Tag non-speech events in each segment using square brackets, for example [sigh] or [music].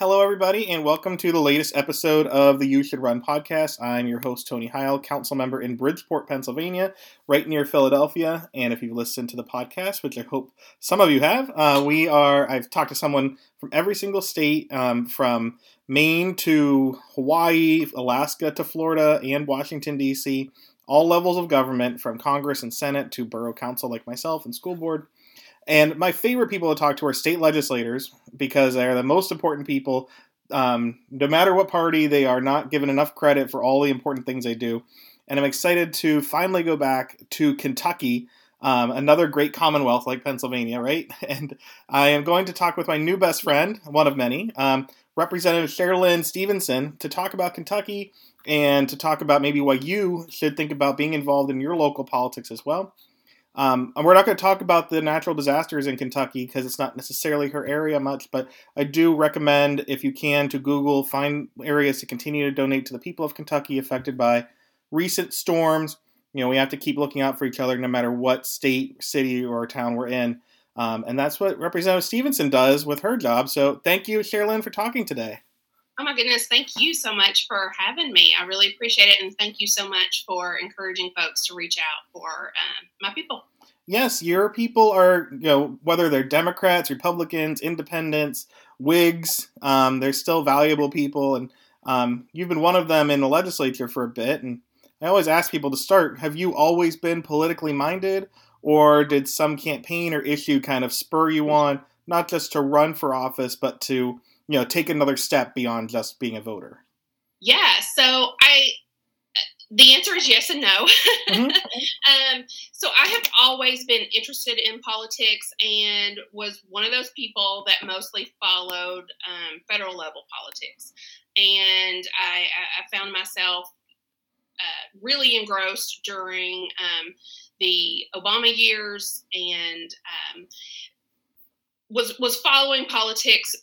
Hello, everybody, and welcome to the latest episode of the You Should Run podcast. I'm your host, Tony Heil, council member in Bridgeport, Pennsylvania, right near Philadelphia. And if you've listened to the podcast, which I hope some of you have, uh, we are, I've talked to someone from every single state, um, from Maine to Hawaii, Alaska to Florida, and Washington, D.C., all levels of government, from Congress and Senate to borough council like myself and school board. And my favorite people to talk to are state legislators because they are the most important people. Um, no matter what party, they are not given enough credit for all the important things they do. And I'm excited to finally go back to Kentucky, um, another great commonwealth like Pennsylvania, right? [laughs] And I am going to talk with my new best friend, one of many, um, Representative Cherlynn Stevenson, to talk about Kentucky and to talk about maybe why you should think about being involved in your local politics as well. Um, and we're not going to talk about the natural disasters in Kentucky because it's not necessarily her area much, but I do recommend, if you can, to Google, find areas to continue to donate to the people of Kentucky affected by recent storms. You know, we have to keep looking out for each other no matter what state, city, or town we're in. Um, and that's what Representative Stevenson does with her job. So thank you, Cherlynn, for talking today. Oh my goodness, thank you so much for having me. I really appreciate it. And thank you so much for encouraging folks to reach out for um, my people. Yes, your people are, you know, whether they're Democrats, Republicans, Independents, Whigs, um, they're still valuable people. And um, you've been one of them in the legislature for a bit. And I always ask people to start have you always been politically minded, or did some campaign or issue kind of spur you on, not just to run for office, but to you know take another step beyond just being a voter? Yeah, so I the answer is yes and no. [laughs] Mm-hmm. um, so I have always been interested in politics and was one of those people that mostly followed um, federal level politics. And I, I found myself uh, really engrossed during um, the Obama years and um, was was following politics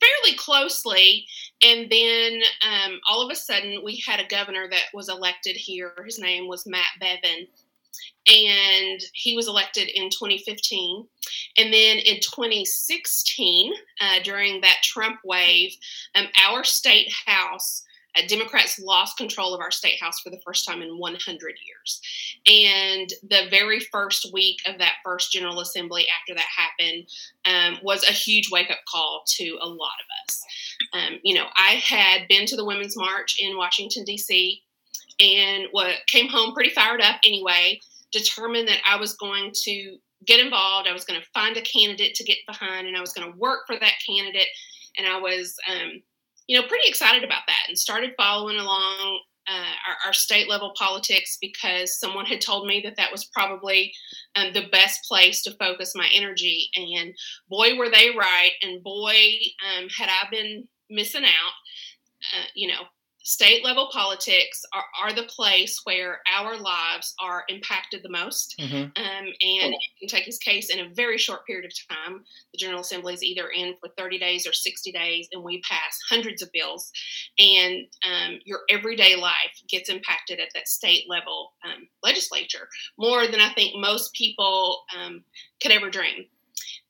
fairly closely. And then um, all of a sudden, we had a governor that was elected here. His name was Matt Bevin. And he was elected in 2015. And then in 2016, uh, during that Trump wave, um, our state house Democrats lost control of our state house for the first time in 100 years. And the very first week of that first General Assembly after that happened um, was a huge wake up call to a lot of us. Um, you know, I had been to the Women's March in Washington, D.C., and what came home pretty fired up anyway, determined that I was going to get involved. I was going to find a candidate to get behind, and I was going to work for that candidate. And I was um, you know, pretty excited about that and started following along uh, our, our, state level politics because someone had told me that that was probably um, the best place to focus my energy. And boy, were they right. And boy, um, had I been missing out. Uh, you know, state level politics are, are the place where our lives are impacted the most. Mm-hmm. Um, and in Kentucky's case, in a very short period of time, the General Assembly is either in for 30 days or 60 days, and we pass hundreds of bills. And um, your everyday life gets impacted at that state level um, legislature more than I think most people um, could ever dream.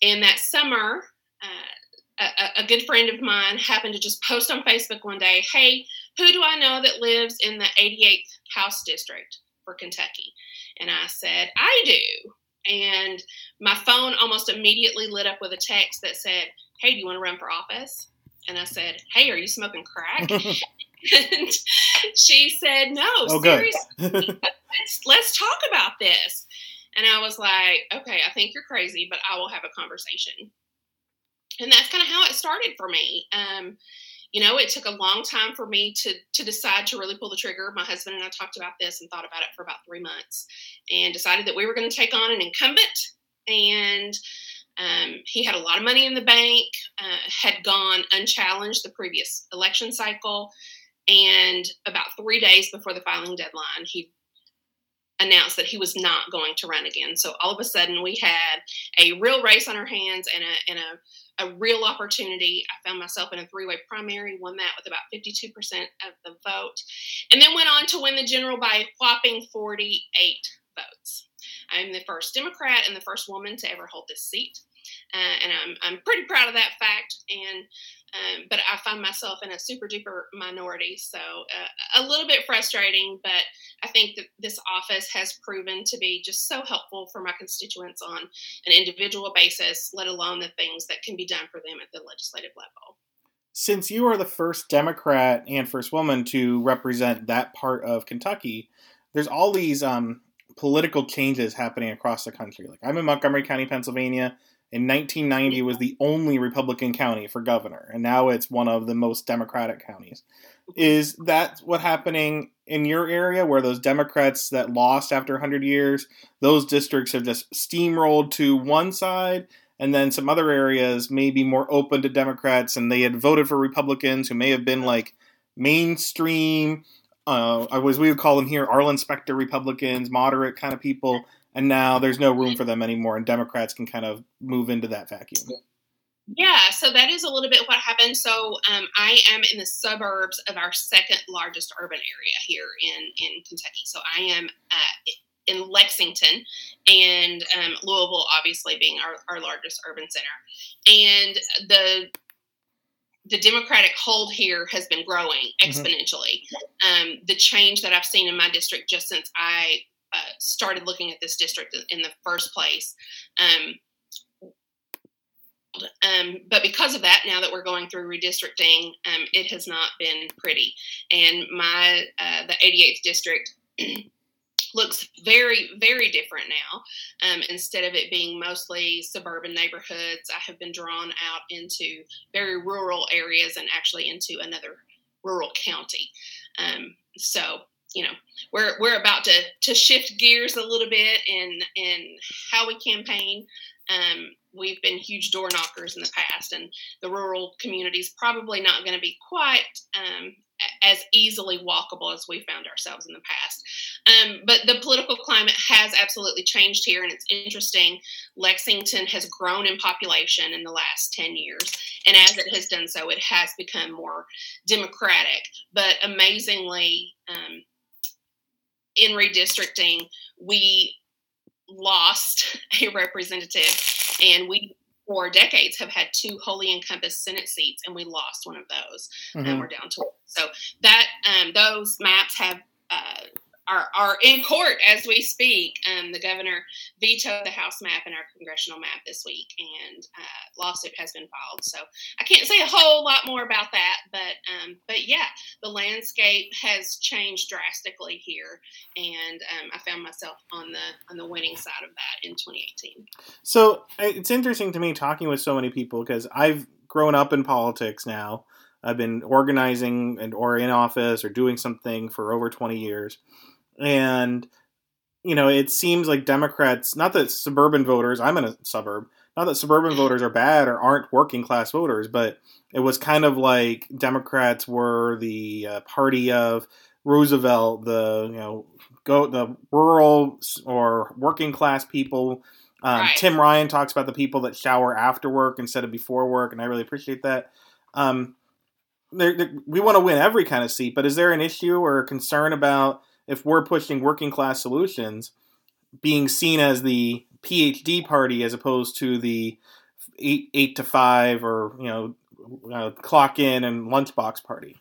And that summer, uh, a, a, good friend of mine happened to just post on Facebook one day, Hey, who do I know that lives in the 88th House District for Kentucky? And I said, I do. And my phone almost immediately lit up with a text that said, Hey, do you want to run for office? And I said, Hey, are you smoking crack? [laughs] and she said, No, oh, seriously, [laughs] let's, let's talk about this. And I was like, Okay, I think you're crazy, but I will have a conversation. And that's kind of how it started for me. Um, you know, it took a long time for me to to decide to really pull the trigger. My husband and I talked about this and thought about it for about three months, and decided that we were going to take on an incumbent. And um, he had a lot of money in the bank, uh, had gone unchallenged the previous election cycle, and about three days before the filing deadline, he announced that he was not going to run again. So all of a sudden, we had a real race on our hands and a and a a real opportunity. I found myself in a three way primary, won that with about 52% of the vote, and then went on to win the general by a whopping 48 votes. I'm the first Democrat and the first woman to ever hold this seat. Uh, and I'm I'm pretty proud of that fact. And um, but I find myself in a super duper minority, so uh, a little bit frustrating. But I think that this office has proven to be just so helpful for my constituents on an individual basis, let alone the things that can be done for them at the legislative level. Since you are the first Democrat and first woman to represent that part of Kentucky, there's all these um, political changes happening across the country. Like I'm in Montgomery County, Pennsylvania in 1990 was the only Republican county for governor, and now it's one of the most Democratic counties. Is that what happening in your area, where those Democrats that lost after 100 years, those districts have just steamrolled to one side, and then some other areas may be more open to Democrats, and they had voted for Republicans who may have been like mainstream, uh, as we would call them here, Arlen Specter Republicans, moderate kind of people and now there's no room for them anymore, and Democrats can kind of move into that vacuum. Yeah, so that is a little bit what happened. So um, I am in the suburbs of our second largest urban area here in in Kentucky. So I am uh, in Lexington, and um, Louisville, obviously being our, our largest urban center, and the the Democratic hold here has been growing mm-hmm. exponentially. Mm-hmm. Um, the change that I've seen in my district just since I uh, started looking at this district in the first place. Um, um, but because of that, now that we're going through redistricting, um, it has not been pretty. And my uh, the 88th district [clears throat] looks very very different now. Um, instead of it being mostly suburban neighborhoods, I have been drawn out into very rural areas and actually into another rural county. Um, so you know we're we're about to to shift gears a little bit in in how we campaign. Um, we've been huge door knockers in the past, and the rural community is probably not going to be quite um, as easily walkable as we found ourselves in the past. Um, but the political climate has absolutely changed here, and it's interesting. Lexington has grown in population in the last 10 years, and as it has done so, it has become more democratic. But amazingly, um, in redistricting, we lost a representative, and we for decades have had two wholly encompassed Senate seats, and we lost one of those, mm-hmm. and we're down to one. So that um, those maps have uh, are, are in court as we speak. Um, the governor vetoed the House map and our congressional map this week, and uh, lawsuit has been filed. So I can't say a whole lot more about that, but um, but yeah, the landscape has changed drastically here, and um, I found myself on the on the winning side of that in 2018. So it's interesting to me talking with so many people because I've grown up in politics now. I've been organizing and or in office or doing something for over 20 years and you know it seems like Democrats, not that suburban voters, I'm in a suburb, not that suburban voters are bad or aren't working class voters, but it was kind of like Democrats were the uh, party of Roosevelt, the you know go the rural or working class people. Um, right. Tim Ryan talks about the people that shower after work instead of before work, and I really appreciate that. Um, they're, they're, we want to win every kind of seat, but is there an issue or a concern about if we're pushing working class solutions, being seen as the PhD party as opposed to the eight eight to five or you know uh, clock in and lunchbox party.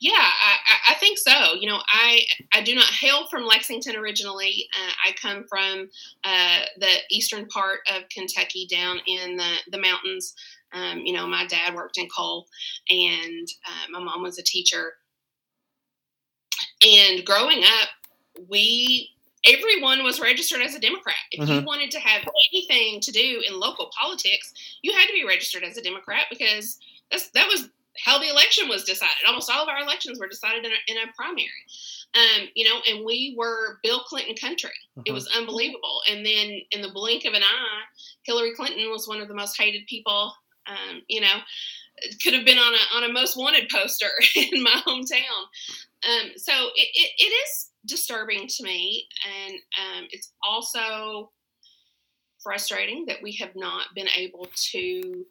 Yeah, I, I, think so. You know, I I do not hail from Lexington originally. Uh, I come from uh, the eastern part of Kentucky, down in the the mountains. Um, you know, my dad worked in coal, and uh, my mom was a teacher. And growing up, we everyone was registered as a Democrat. If mm-hmm. you wanted to have anything to do in local politics, you had to be registered as a Democrat because that's, that was how the election was decided. Almost all of our elections were decided in a, in a primary. Um, you know, and we were Bill Clinton country. Mm-hmm. It was unbelievable. And then in the blink of an eye, Hillary Clinton was one of the most hated people. Um, you know, could have been on a on a most wanted poster [laughs] in my hometown. Um, so it, it, it is disturbing to me, and um, it's also frustrating that we have not been able to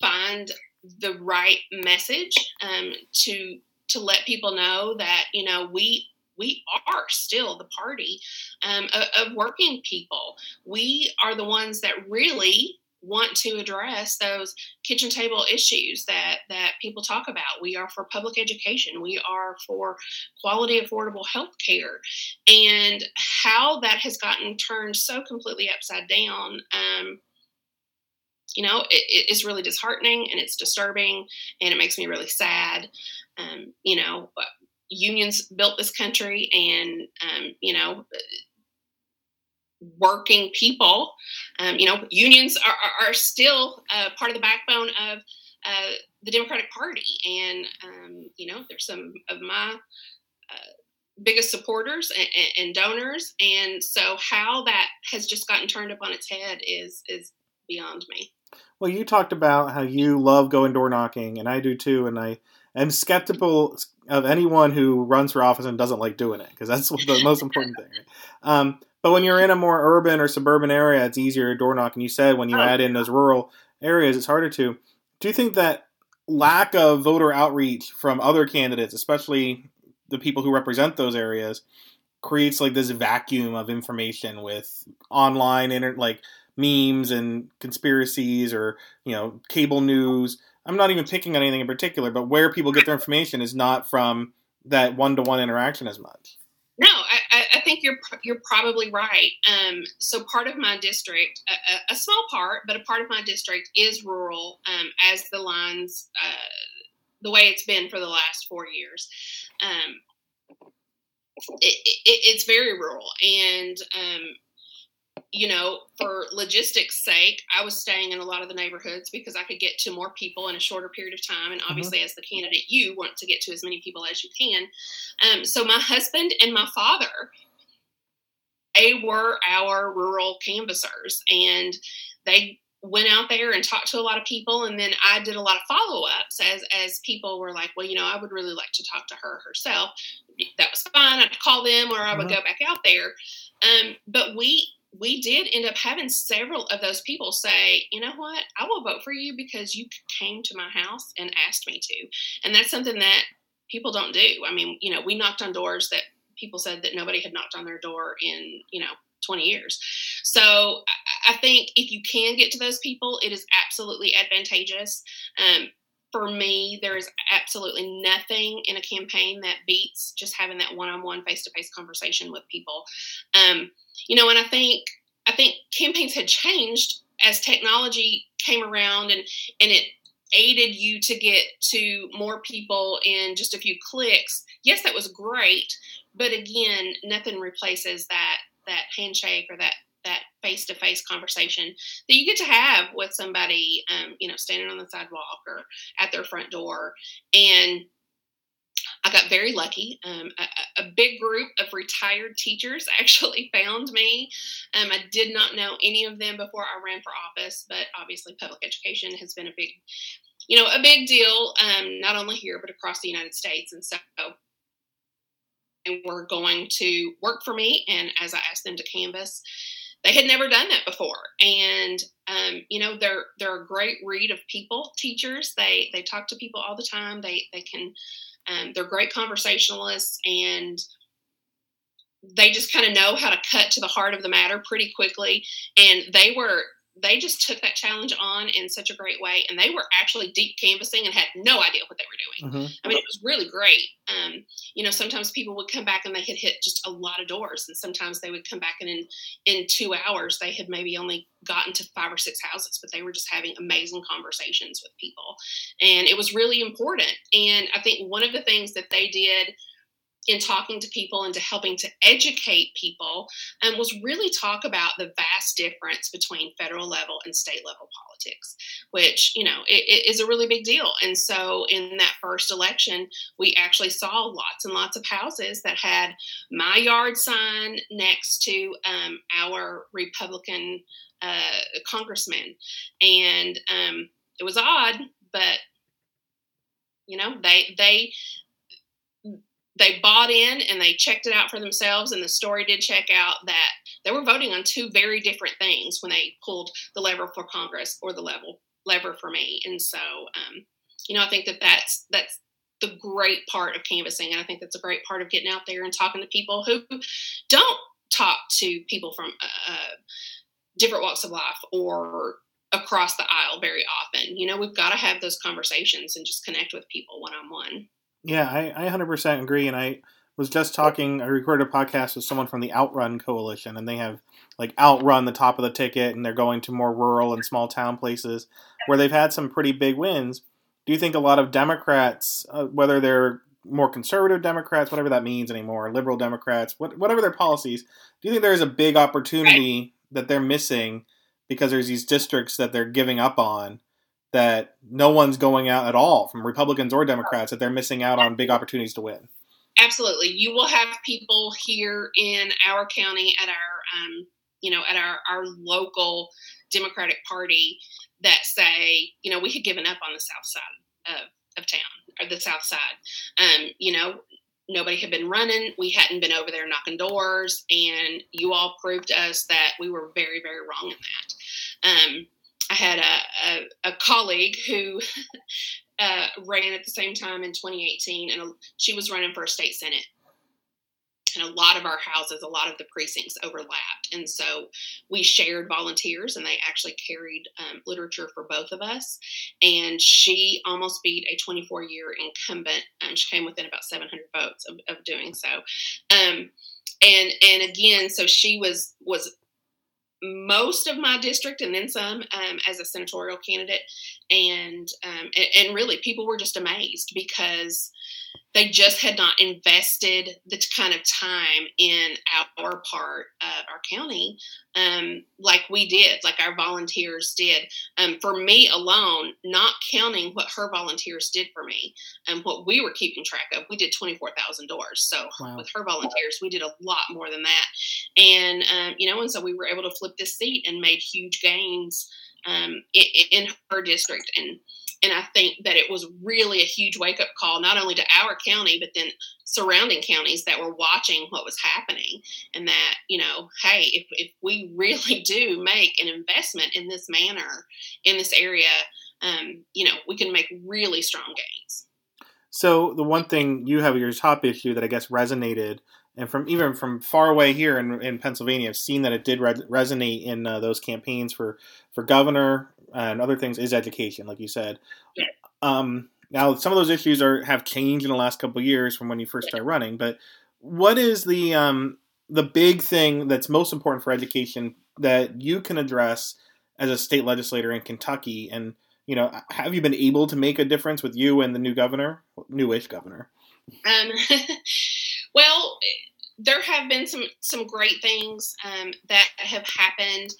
find the right message um, to to let people know that you know we we are still the party um, of, of working people. We are the ones that really want to address those kitchen table issues that that people talk about. We are for public education. We are for quality, affordable health care, and how that has gotten turned so completely upside down. Um, you know, it, it is really disheartening and it's disturbing, and it makes me really sad. Um, you know, unions built this country, and um, you know working people. Um, you know, unions are, are, are still uh, part of the backbone of uh, the Democratic Party, and um, you know, there's some of my uh, biggest supporters and, and, donors, and so how that has just gotten turned up on its head is is beyond me. Well, you talked about how you love going door knocking, and I do too, and I am skeptical of anyone who runs for office and doesn't like doing it because that's [laughs] the most important thing. Um, but when you're in a more urban or suburban area, it's easier to door knock. And you said when you oh. add in those rural areas, it's harder to. Do you think that lack of voter outreach from other candidates, especially the people who represent those areas, creates like this vacuum of information with online inter- like memes and conspiracies or you know cable news. I'm not even picking on anything in particular, but where people get their information is not from that one to one interaction as much. No, I, you're you're probably right. Um, so part of my district, a, a, small part, but a part of my district is rural, um, as the lines, uh, the way it's been for the last four years. Um, it, it, it's very rural, and um, you know, for logistics sake, I was staying in a lot of the neighborhoods because I could get to more people in a shorter period of time. And mm-hmm. obviously, mm-hmm. as the candidate, you want to get to as many people as you can. Um, so my husband and my father, they were our rural canvassers, and they went out there and talked to a lot of people and then i did a lot of follow-ups as as people were like well you know i would really like to talk to her herself that was fine i'd call them or i would mm-hmm. go back out there um, but we we did end up having several of those people say, you know what, I will vote for you because you came to my house and asked me to. And that's something that people don't do. I mean, you know, we knocked on doors that people said that nobody had knocked on their door in, you know, 20 years. So I think if you can get to those people, it is absolutely advantageous. Um, for me, there is absolutely nothing in a campaign that beats just having that one-on-one, face-to-face conversation with people. Um, you know, and I think I think campaigns had changed as technology came around and and it aided you to get to more people in just a few clicks. Yes, that was great, but again, nothing replaces that that handshake or that that face to face conversation that you get to have with somebody, um, you know, standing on the sidewalk or at their front door. And I got very lucky. Um, a, a, big group of retired teachers [laughs] actually found me. Um, I did not know any of them before I ran for office, but obviously, public education has been a big, you know, a big deal, um, not only here but across the United States. And so, and were going to work for me. And as I asked them to canvass, they had never done that before. And um, you know they're they're a great read of people teachers. They they talk to people all the time. They they can um, they're great conversationalists and they just kind of know how to cut to the heart of the matter pretty quickly. And they were they just took that challenge on in such a great way and they were actually deep canvassing and had no idea what they were doing. Mm-hmm. i mean it was really great. Um, you know sometimes people would come back and they had hit just a lot of doors and sometimes they would come back and in in two hours they had maybe only gotten to five or six houses but they were just having amazing conversations with people. And it was really important. And i think one of the things that they did in talking to people and to helping to educate people and was really talk about the vast difference between federal level and state level politics which you know it, it is a really big deal. And so in that first election we actually saw lots and lots of houses that had my yard sign next to um, our republican uh, congressman. And um, it was odd but you know they they they bought in and they checked it out for themselves and the story did check out that they were voting on two very different things when they pulled the lever for congress or the level lever for me and so um, you know i think that that's that's the great part of canvassing, and I think that's a great part of getting out there and talking to people who don't talk to people from uh, different walks of life or across the aisle very often. You know, we've got to have those conversations and just connect with people one on one. Yeah, I, I 100% agree. And I was just talking, I recorded a podcast with someone from the Outrun Coalition, and they have like outrun the top of the ticket, and they're going to more rural and small town places where they've had some pretty big wins. Do you think a lot of Democrats, uh, whether they're more conservative Democrats, whatever that means anymore, liberal Democrats, what, whatever their policies, do you think there's a big opportunity that they're missing because there's these districts that they're giving up on that no one's going out at all from Republicans or Democrats that they're missing out on big opportunities to win. Absolutely, you will have people here in our county at our, um, you know, at our our local Democratic Party that say, you know, we had given up on the South Side of, of town or the South Side. Um, you know, nobody had been running. We hadn't been over there knocking doors, and you all proved to us that we were very, very wrong in that. Um, I had a, a, a colleague who [laughs] uh, ran at the same time in 2018, and she was running for a state senate and a lot of our houses, a lot of the precincts overlapped. And so we shared volunteers, and they actually carried um, literature for both of us. And she almost beat a 24 year incumbent. and she came within about 700 votes of, of doing so. Um, and and again, so she was was most of my district and then some um, as a senatorial candidate and, um, and, and really people were just amazed because they just had not invested the kind of time in our part of our county um, like we did, like our volunteers did. Um, for me alone, not counting what her volunteers did for me and what we were keeping track of, we did 24,000 doors. So wow. with her volunteers, we did a lot more than that. And, um, you know, and so we were able to flip this seat and made huge gains um, in, her district. And, and I think that it was really a huge wake up call, not only to our county, but then surrounding counties that were watching what was happening. And that, you know, hey, if, if we [laughs] really do make an investment in this manner, in this area, um, you know, we can make really strong gains. So the one thing you have your top issue that I guess resonated, and from even from far away here in, in Pennsylvania, I've seen that it did re- resonate in uh, those campaigns for for governor and other things is education, like you said. Yeah. Um, now, some of those issues are have changed in the last couple years from when you first started running. But what is the um, the big thing that's most important for education that you can address as a state legislator in Kentucky? And you know, have you been able to make a difference with you and the new governor, newish governor? Um, [laughs] well, there have been some some great things um, that have happened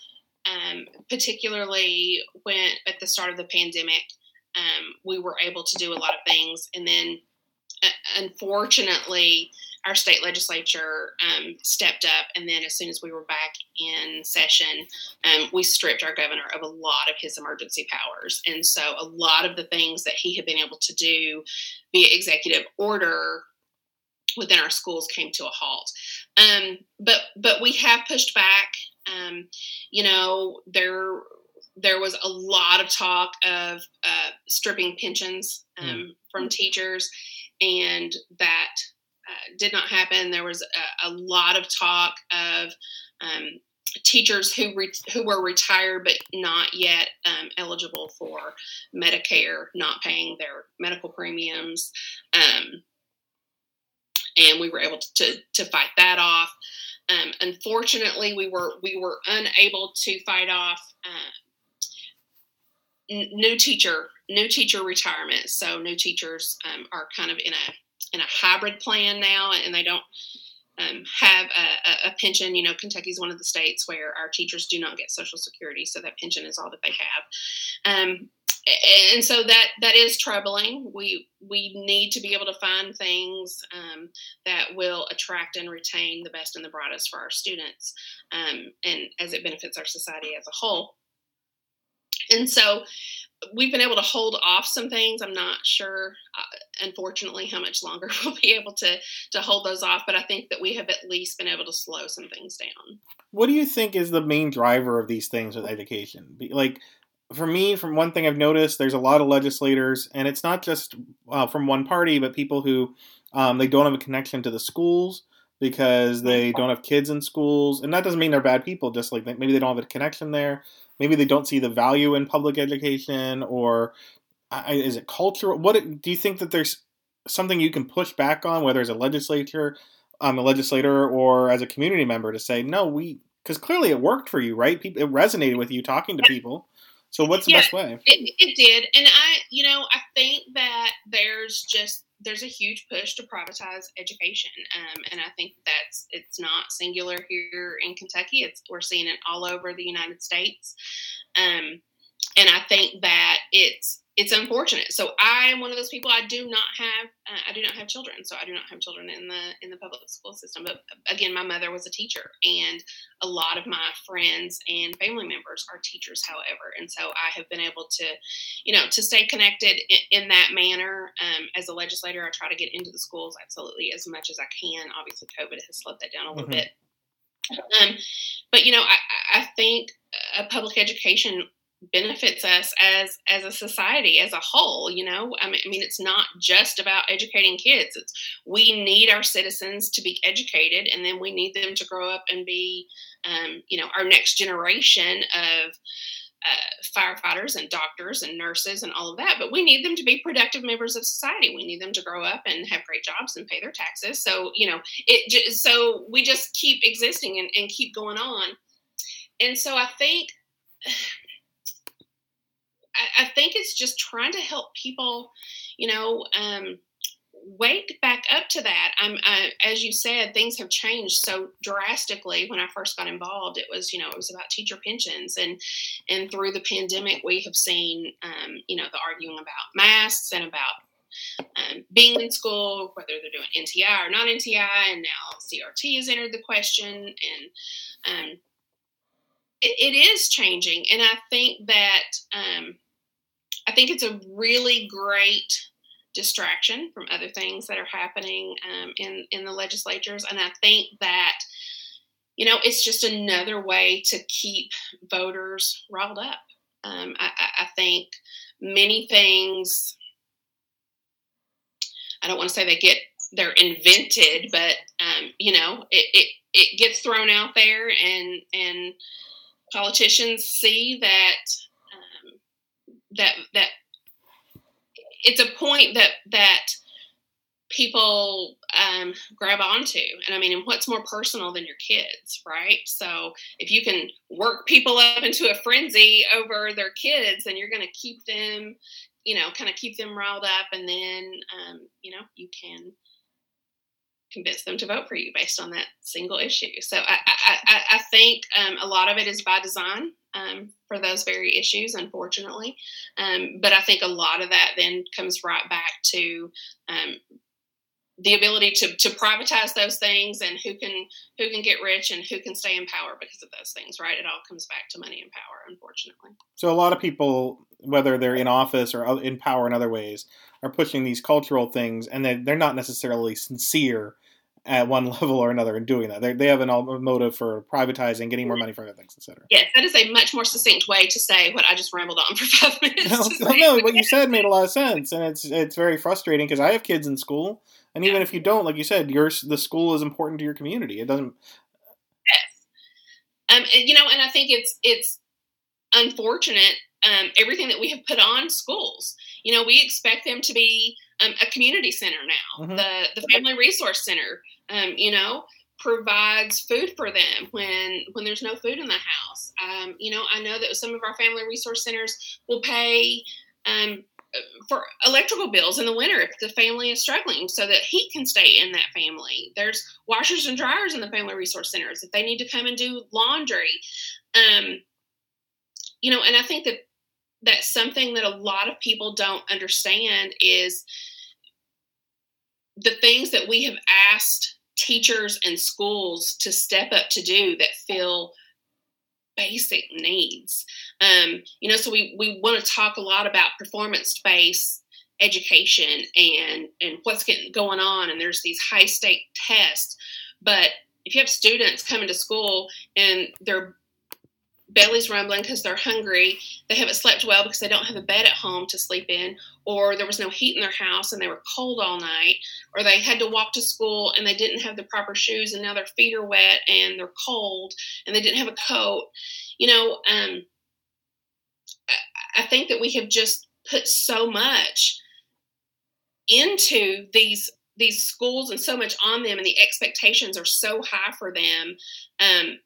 um, particularly when at the start of the pandemic, um, we were able to do a lot of things. And then, uh, unfortunately, our state legislature um, stepped up. And then, as soon as we were back in session, um, we stripped our governor of a lot of his emergency powers. And so, a lot of the things that he had been able to do via executive order within our schools came to a halt. Um, but but we have pushed back. Um, you know, there there was a lot of talk of uh, stripping pensions um, mm. from teachers, and that uh, did not happen. There was a, a lot of talk of um, teachers who re- who were retired but not yet um, eligible for Medicare, not paying their medical premiums, um, and we were able to, to, fight that off. Um, unfortunately, we were we were unable to fight off uh, n- new teacher new teacher retirement. So new teachers um, are kind of in a in a hybrid plan now, and they don't um, have a, a, pension. You know, Kentucky is one of the states where our teachers do not get Social Security, so that pension is all that they have. Um, and so that that is troubling. We we need to be able to find things um, that will attract and retain the best and the brightest for our students, um, and as it benefits our society as a whole. And so we've been able to hold off some things. I'm not sure, uh, unfortunately, how much longer [laughs] we'll be able to to hold those off. But I think that we have at least been able to slow some things down. What do you think is the main driver of these things with education? Like for me, from one thing I've noticed, there's a lot of legislators, and it's not just uh, from one party, but people who um, they don't have a connection to the schools because they don't have kids in schools, and that doesn't mean they're bad people. Just like maybe they don't have a connection there, maybe they don't see the value in public education, or is it cultural? What do you think that there's something you can push back on, whether as a legislature, um, a legislator, or as a community member, to say no, we because clearly it worked for you, right? People, it resonated with you talking to people. So what's the yeah, best way? It, it did, and I, you know, I think that there's just there's a huge push to privatize education, um, and I think that's it's not singular here in Kentucky. It's we're seeing it all over the United States, um, and I think that it's it's unfortunate. So I am one of those people. I do not have uh, I do not have children, so I do not have children in the in the public school system. But again, my mother was a teacher, and a lot of my friends and family members are teachers. However, and so I have been able to, you know, to stay connected in, in that manner. Um, as a legislator, I try to get into the schools absolutely as much as I can. Obviously, COVID has slowed that down a little mm-hmm. bit. Um, but you know, I, I think a public education benefits us as as a society as a whole you know? I mean, I mean, it's not just about educating kids. It's we need our citizens to be educated and then we need them to grow up and be um, you know our next generation of uh, firefighters and doctors and nurses and all of that. But we need them to be productive members of society. We need them to grow up and have great jobs and pay their taxes. So you know it so we just keep existing and, and keep going on. And so i think I, I think it's just trying to help people, you know, um, wake back up to that. I'm, I, as you said, things have changed so drastically. When I first got involved, it was, you know, it was about teacher pensions, and and through the pandemic, we have seen, um, you know, the arguing about masks and about um, being in school, whether they're doing NTI or not NTI, and now CRT has entered the question, and um, it, it is changing. And I think that um, I think it's a really great distraction from other things that are happening um, in in the legislatures, and I think that you know it's just another way to keep voters riled up. Um, I, I, think many things. I don't want to say they get they're invented, but um, you know it, it it gets thrown out there, and and politicians see that that that it's a point that that people um, grab onto. And I mean, and what's more personal than your kids, right? So if you can work people up into a frenzy over their kids, then you're going to keep them, you know, kind of keep them riled up, and then um, you know you can convince them to vote for you based on that single issue. So I, I, I think um, a lot of it is by design um, for those very issues, unfortunately. Um, but I think a lot of that then comes right back to um, the ability to, to privatize those things and who can who can get rich and who can stay in power because of those things right it all comes back to money and power unfortunately so a lot of people whether they're in office or in power in other ways are pushing these cultural things and they, they're not necessarily sincere at one [laughs] level or another in doing that. They, they have an motive for privatizing, getting more money for other things, etc. Yes, that is a much more succinct way to say what I just rambled on [laughs] for five minutes. no, no, what you said made a lot of sense, and it's it's very frustrating because I have kids in school, and even yeah. if you don't, like you said, your the school is important to your community. It doesn't. Yes. Um, you know, and I think it's it's unfortunate um, everything that we have put on schools. You know, we expect them to be um, a community center now. Mm-hmm. The the Family Resource Center, um, you know, provides food for them when when there's no food in the house. Um, you know, I know that some of our Family Resource Centers will pay um, for electrical bills in the winter if the family is struggling so that he can stay in that family. There's washers and dryers in the Family Resource Centers if they need to come and do laundry. Um, you know, and I think that that's something that a lot of people don't understand is the things that we have asked teachers and schools to step up to do that fill basic needs. Um, you know, so we, we want to talk a lot about performance based education and and what's getting going on and there's these high stake tests but if you have students coming to school and they're belly's rumbling because they're hungry. They haven't slept well because they don't have a bed at home to sleep in, or there was no heat in their house and they were cold all night, or they had to walk to school and they didn't have the proper shoes and now their feet are wet and they're cold and they didn't have a coat. You know, um, I, I think that we have just put so much into these these schools and so much on them and the expectations are so high for them um,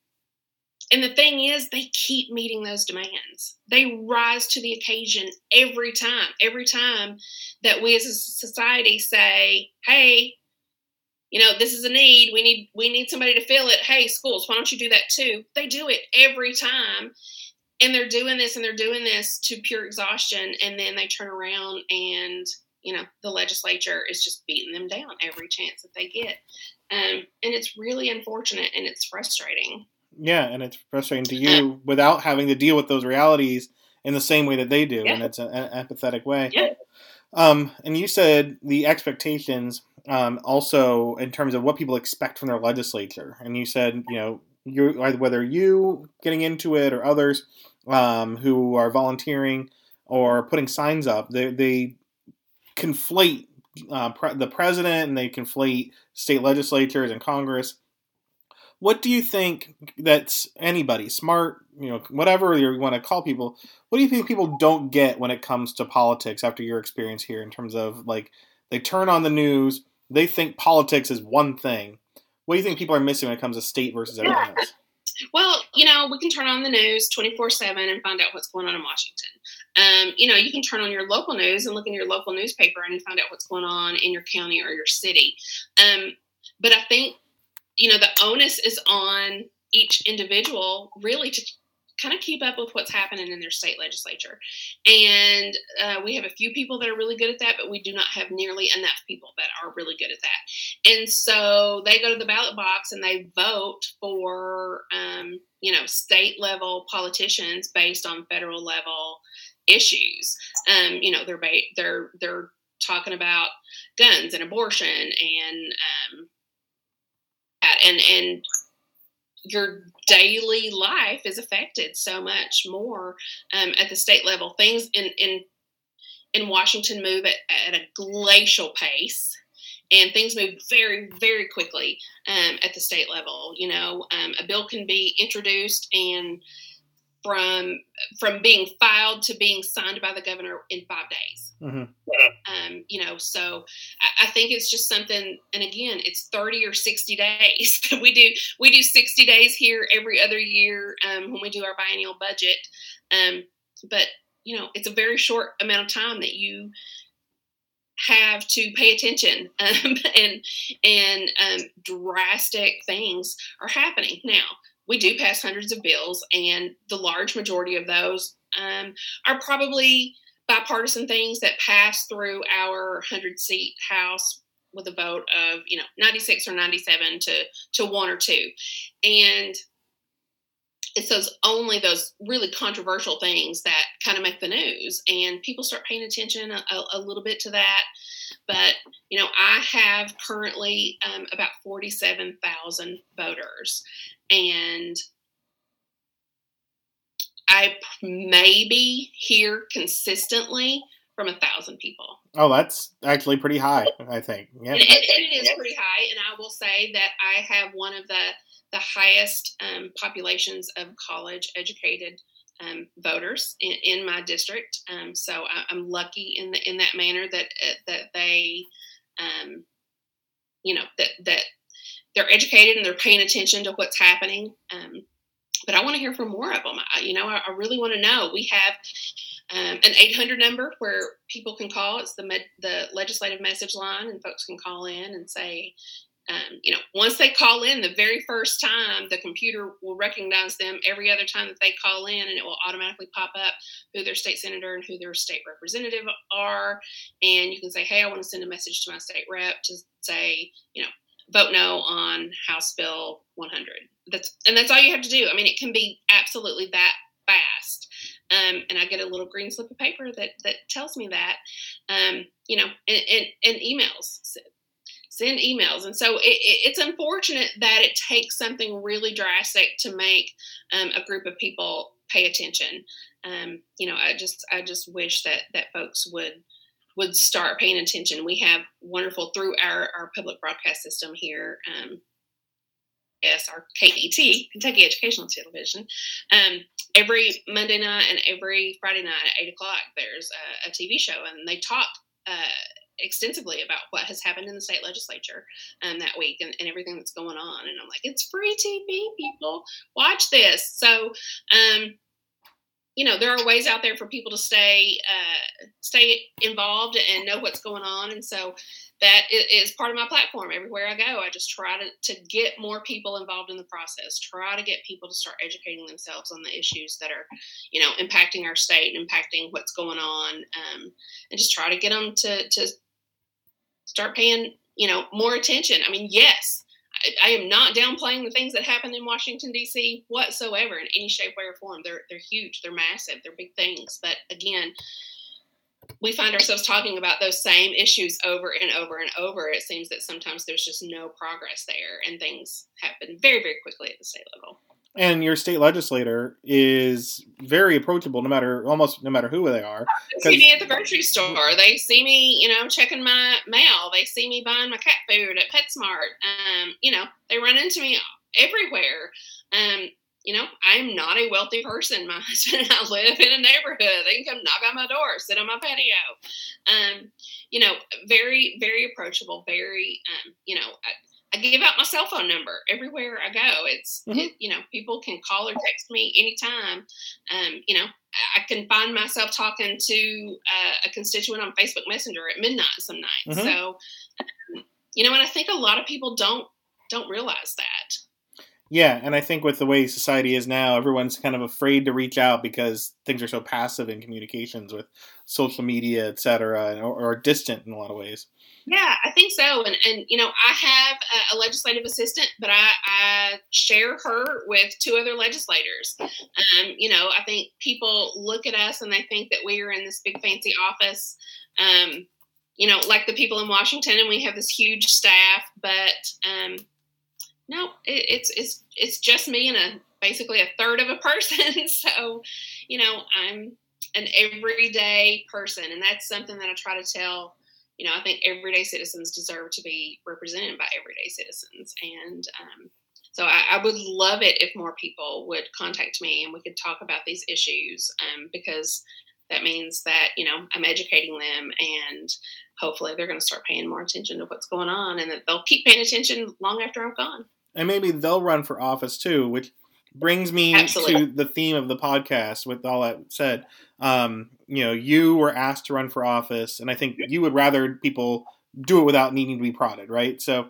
and the thing is, they keep meeting those demands. They rise to the occasion every time. Every time that we as a society say, "Hey, you know, this is a need. We need we need somebody to fill it. Hey, schools, why don't you do that too?" They do it every time. And they're doing this and they're doing this to pure exhaustion and then they turn around and you know the legislature is just beating them down every chance that they get um, and it's really unfortunate and it's frustrating yeah, and it's frustrating to [laughs] you without having to deal with those realities in the same way that they do, yeah. and it's an, an empathetic way. Yeah. Um, and you said the expectations um, also in terms of what people expect from their legislature, and you said you know you whether you getting into it or others um, who are volunteering or putting signs up, they, they conflate uh, pre- the president and they conflate state legislatures and Congress what do you think that's anybody smart, you know, whatever you want to call people? What do you think people don't get when it comes to politics after your experience here in terms of like they turn on the news, they think politics is one thing. What do you think people are missing when it comes to state versus everything else? Well, you know, we can turn on the news 24 7 and find out what's going on in Washington. Um, you know, you can turn on your local news and look in your local newspaper and find out what's going on in your county or your city. Um, but I think you know, the onus is on each individual really to kind of keep up with what's happening in their state legislature. And uh, we have a few people that are really good at that, but we do not have nearly enough people that are really good at that. And so they go to the ballot box and they vote for, um, you know, state level politicians based on federal level issues. Um, you know, they're ba- they're they're talking about guns and abortion and um, and and your daily life is affected so much more um, at the state level. Things in in in Washington move at, at a glacial pace, and things move very very quickly um, at the state level. You know, um, a bill can be introduced and from from being filed to being signed by the governor in five days. Mm-hmm. Um, you know, so I, I, think it's just something. And again, it's thirty or sixty [laughs] days. we do we do sixty days here every other year um, when we do our biennial budget. Um, but you know, it's a very short amount of time that you have to pay attention [laughs] um, and and um, drastic things are happening now we do pass hundreds of bills, and the large majority of those um, are probably bipartisan things that pass through our 100 seat House with a vote of you know 96 or 97 to to one or two. And it's those only those really controversial things that kind of make the news and people start paying attention a, a little bit to that. But you know i have currently um, about 47000 voters and I maybe hear consistently from a thousand people. Oh, that's actually pretty high, I think. Yeah, it, it is pretty high, and I will say that I have one of the the highest um, populations of college educated um, voters in, in, my district. Um, so I, am lucky in the, in that manner that uh, that they, um, you know, that that they're educated and they're paying attention to what's happening. But I want to hear from more of them. I, you know, I, I really want to know. We have um, an 800 number where people can call. It's the med, the legislative message line, and folks can call in and say, um, you know, once they call in, the very first time, the computer will recognize them every other time that they call in, and it will automatically pop up who their state senator and who their state representative are. And you can say, hey, I want to send a message to my state rep to say, you know, vote no on House Bill 100. That's and that's all you have to do. I mean, it can be absolutely that fast. Um, and I get a little green slip of paper that that tells me that. Um, you know, and, and, and, emails. Send emails, and so it, it, it's unfortunate that it takes something really drastic to make um, a group of people pay attention. Um, you know, I just I just wish that that folks would would start paying attention. We have wonderful through our our public broadcast system here. Um, yes, our KET, Kentucky Educational Television. Um, every Monday night and every Friday night at eight o'clock, there's a, a TV show, and they talk uh, extensively about what has happened in the state legislature um, that week and, and, everything that's going on. And I'm like, it's free TV, people. Watch this. So, um, you know, there are ways out there for people to stay uh, stay involved and know what's going on. And so that is part of my platform. Everywhere I go, I just try to, to get more people involved in the process, try to get people to start educating themselves on the issues that are, you know, impacting our state, and impacting what's going on, um, and just try to get them to, to start paying, you know, more attention. I mean, yes, I, I am not downplaying the things that happen in Washington, D.C. whatsoever in any shape, way, or form. They're, they're huge, they're massive, they're big things. But again, we find ourselves talking about those same issues over and over and over. It seems that sometimes there's just no progress there, and things happen very, very quickly at the state level. And your state legislator is very approachable, no matter almost no matter who they are. They see me at the grocery store. They see me, you know, checking my mail. They see me buying my cat food at PetSmart. Um, you know, they run into me everywhere. Um, you know, I'm not a wealthy person. My [laughs] husband and I live in a neighborhood. They can come knock on my door, sit on my patio. Um, you know, very, very approachable, very, um, you know, I, I, give out my cell phone number everywhere I go. It's, mm-hmm. it, you know, people can call or text me anytime. Um, you know, I can find myself talking to uh, a constituent on Facebook Messenger at midnight some nights. Mm-hmm. So, um, you know, and I think a lot of people don't don't realize that. Yeah, and I think with the way society is now, everyone's kind of afraid to reach out because things are so passive in communications with social media, et cetera, or, or distant in a lot of ways. Yeah, I think so. And, and you know, I have a, a legislative assistant, but I, I, share her with two other legislators. Um, you know, I think people look at us and they think that we are in this big fancy office. Um, you know, like the people in Washington, and we have this huge staff, but um, no, it, it's it's it's just me and a basically a third of a person. [laughs] so, you know, I'm an everyday person, and that's something that I try to tell. You know, I think everyday citizens deserve to be represented by everyday citizens, and um, so I, I, would love it if more people would contact me and we could talk about these issues um, because that means that you know I'm educating them and hopefully they're going to start paying more attention to what's going on and that they'll keep paying attention long after I'm gone and maybe they'll run for office too, which brings me Absolutely. to the theme of the podcast. With all that said, um, you know, you were asked to run for office, and I think you would rather people do it without needing to be prodded, right? So.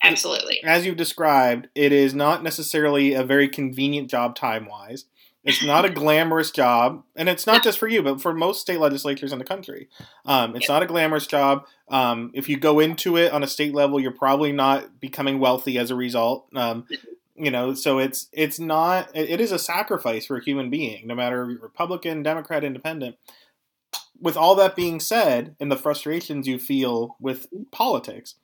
Absolutely. As you've described, it is not necessarily a very convenient job time wise. It's not a glamorous job, and it's not just for you, but for most state legislatures in the country. Um, it's not a glamorous job. Um, if you go into it on a state level, you're probably not becoming wealthy as a result. Um, [laughs] you know, so it's it's not. It is a sacrifice for a human being, no matter Republican, Democrat, Independent. With all that being said, and the frustrations you feel with politics,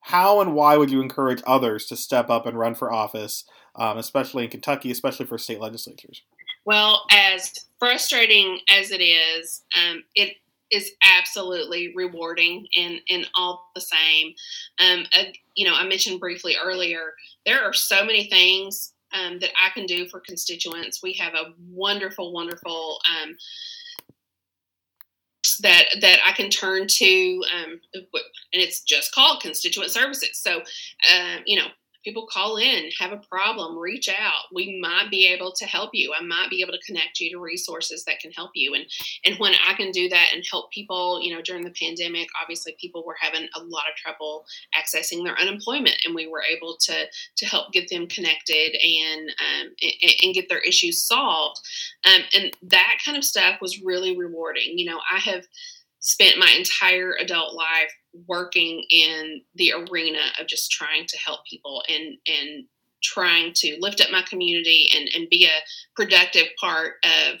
how and why would you encourage others to step up and run for office, um, especially in Kentucky, especially for state legislatures? Well, as frustrating as it is, um, it is absolutely rewarding and and all the same. Um, uh, you know, I mentioned briefly earlier there are so many things um, that I can do for constituents. We have a wonderful, wonderful um, that that I can turn to, um, and it's just called constituent services. So, uh, you know, people call in, have a problem, reach out. We might be able to help you. I might be able to connect you to resources that can help you. And and when I can do that and help people, you know, during the pandemic, obviously people were having a lot of trouble accessing their unemployment, and we were able to to help get them connected and um, and, and, get their issues solved. Um, and that kind of stuff was really rewarding. You know, I have spent my entire adult life working in the arena of just trying to help people and and trying to lift up my community and, and be a productive part of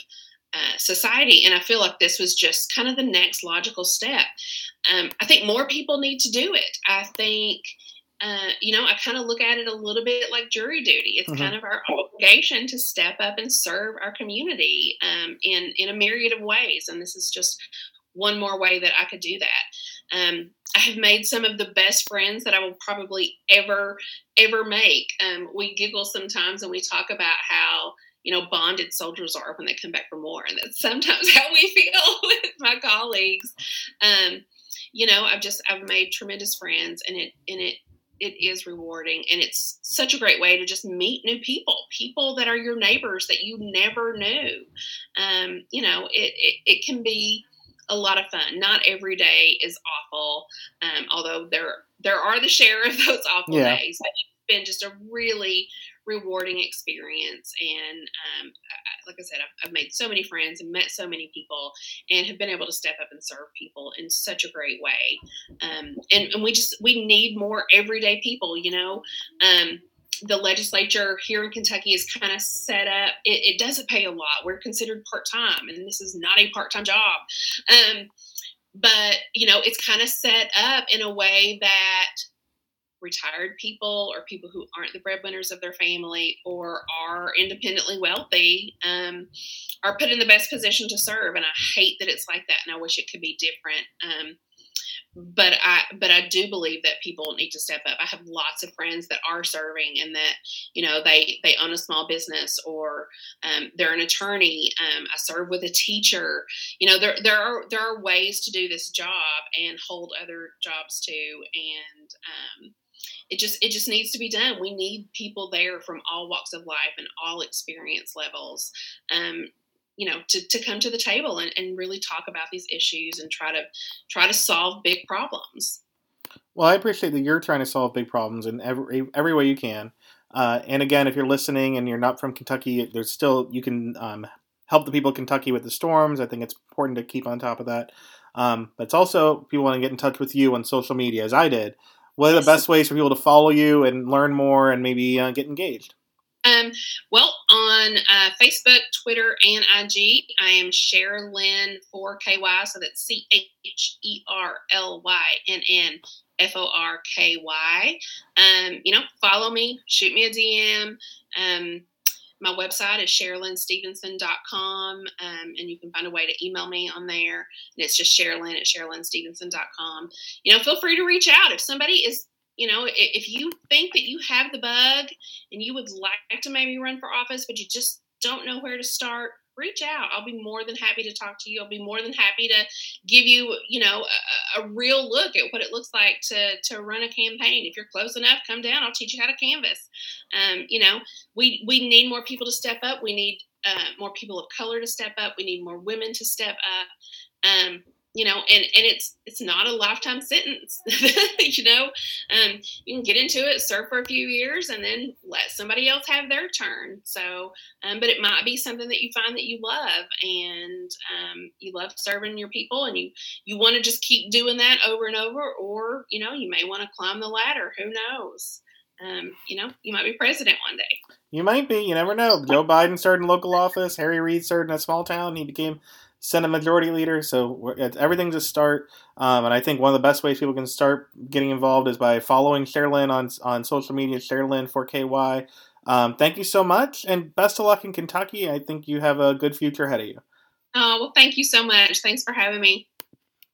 uh, society. And I feel like this was just kind of the next logical step. Um, I think more people need to do it. I think uh, you know, I kind of look at it a little bit like jury duty. It's mm-hmm. kind of our obligation to step up and serve our community um, in in a myriad of ways, and this is just one more way that I could do that. Um, I have made some of the best friends that I will probably ever ever make. Um, we giggle sometimes and we talk about how you know bonded soldiers are when they come back for more, and that's sometimes [laughs] how we feel [laughs] with my colleagues. Um, you know, I've just I've made tremendous friends, and it and it it is rewarding and it's such a great way to just meet new people people that are your neighbors that you never knew um, you know it, it, it, can be a lot of fun not every day is awful um, although there there are the share of those awful yeah. days it's been just a really rewarding experience. And um, like I said, I've, I've, made so many friends and met so many people and have been able to step up and serve people in such a great way. Um, and, and, we just, we need more everyday people, you know. The legislature here in Kentucky is kind of set up. It, it doesn't pay a lot. We're considered part time, and this is not a part time job. Um, but you know, it's kind of set up in a way that retired people or people who aren't the breadwinners of their family or are independently wealthy um, are put in the best position to serve. And I hate that it's like that, and I wish it could be different. Um, but I but I do believe that people need to step up. I have lots of friends that are serving and that you know they they own a small business or um, they're an attorney. Um, I serve with a teacher. You know there there are there are ways to do this job and hold other jobs too. And um, it just it just needs to be done we need people there from all walks of life and all experience levels um, you know to, to come to the table and, and really talk about these issues and try to try to solve big problems. Well i appreciate that you're trying to solve big problems in every every way you can. Uh, and again if you're listening and you're not from kentucky there's still you can um, help the people of kentucky with the storms. I think it's important to keep on top of that. Um, but it's also people want to get in touch with you on social media as i did. What are the best ways for people to follow you and learn more and maybe uh, get engaged? Um, well, on uh, Facebook, Twitter, and IG, I am Cherlynn for KY. So that's C H E R L Y N N F O R K Y. Um, you know, follow me, shoot me a DM. Um, my website is cherlynnstevenson.com, um, and you can find a way to email me on there. And it's just Cherlynn at cherlynnstevenson.com. You know, feel free to reach out if somebody is, you know, if you think that you have the bug and you would like to maybe run for office, but you just don't know where to start, reach out. I'll be more than happy to talk to you. I'll be more than happy to give you, you know, a, a, real look at what it looks like to to run a campaign. If you're close enough, come down. I'll teach you how to canvass. Um, you know, we we need more people to step up. We need uh, more people of color to step up. We need more women to step up. Um, you know and and it's it's not a lifetime sentence [laughs] you know um, you can get into it serve for a few years and then let somebody else have their turn so um, but it might be something that you find that you love and um, you love serving your people and you you want to just keep doing that over and over or you know you may want to climb the ladder who knows um, you know, you might be president one day. You might be. You never know. Joe Biden started in local office. Harry Reid started in a small town. He became Senate Majority Leader. So everything's a start. Um, and I think one of the best ways people can start getting involved is by following Cherlynn on, on social media, Cherlynn for KY. Um, thank you so much, and best of luck in Kentucky. I think you have a good future ahead of you. Oh, well, thank you so much. Thanks for having me.